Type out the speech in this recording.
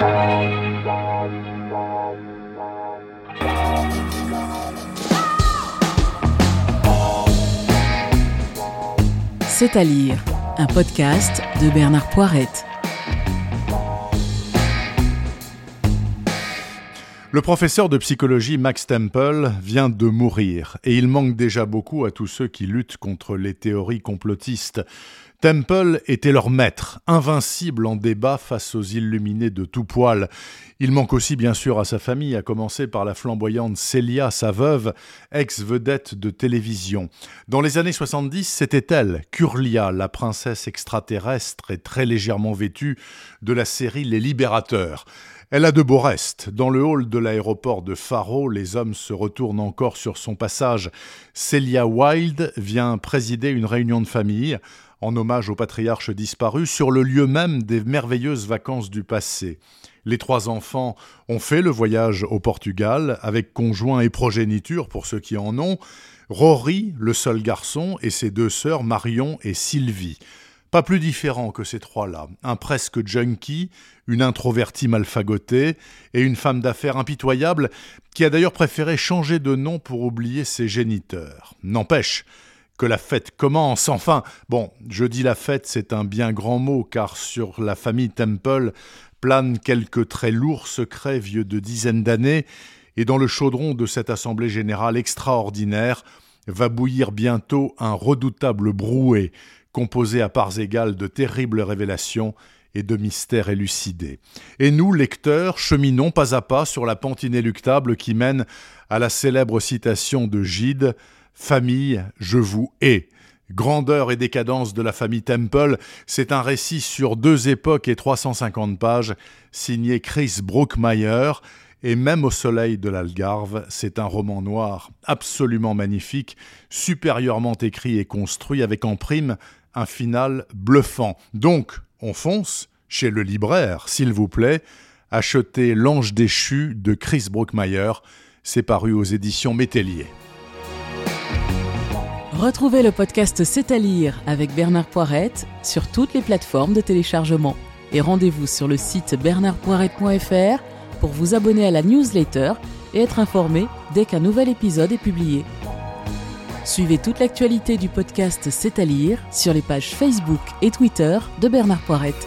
C'est à lire, un podcast de Bernard Poirette. Le professeur de psychologie Max Temple vient de mourir et il manque déjà beaucoup à tous ceux qui luttent contre les théories complotistes. Temple était leur maître, invincible en débat face aux illuminés de tout poil. Il manque aussi bien sûr à sa famille, à commencer par la flamboyante Célia, sa veuve, ex-vedette de télévision. Dans les années 70, c'était elle, Curlia, la princesse extraterrestre et très légèrement vêtue de la série Les Libérateurs. Elle a de beaux restes. Dans le hall de l'aéroport de Faro, les hommes se retournent encore sur son passage. Celia Wilde vient présider une réunion de famille en hommage au patriarche disparu sur le lieu même des merveilleuses vacances du passé. Les trois enfants ont fait le voyage au Portugal avec conjoint et progéniture pour ceux qui en ont, Rory, le seul garçon, et ses deux sœurs Marion et Sylvie. Pas plus différents que ces trois-là, un presque junkie, une introvertie malfagotée et une femme d'affaires impitoyable qui a d'ailleurs préféré changer de nom pour oublier ses géniteurs. N'empêche, que la fête commence. Enfin, bon, je dis la fête, c'est un bien grand mot, car sur la famille Temple planent quelques très lourds secrets vieux de dizaines d'années, et dans le chaudron de cette assemblée générale extraordinaire va bouillir bientôt un redoutable brouet, composé à parts égales de terribles révélations et de mystères élucidés. Et nous, lecteurs, cheminons pas à pas sur la pente inéluctable qui mène à la célèbre citation de Gide Famille, je vous hais. Grandeur et décadence de la famille Temple, c'est un récit sur deux époques et 350 pages, signé Chris Brookmeyer, et même au soleil de l'Algarve, c'est un roman noir absolument magnifique, supérieurement écrit et construit, avec en prime un final bluffant. Donc, on fonce chez le libraire, s'il vous plaît, achetez L'Ange déchu de Chris Brookmeyer, c'est paru aux éditions Métellier. Retrouvez le podcast C'est à lire avec Bernard Poirette sur toutes les plateformes de téléchargement. Et rendez-vous sur le site bernardpoirette.fr pour vous abonner à la newsletter et être informé dès qu'un nouvel épisode est publié. Suivez toute l'actualité du podcast C'est à lire sur les pages Facebook et Twitter de Bernard Poirette.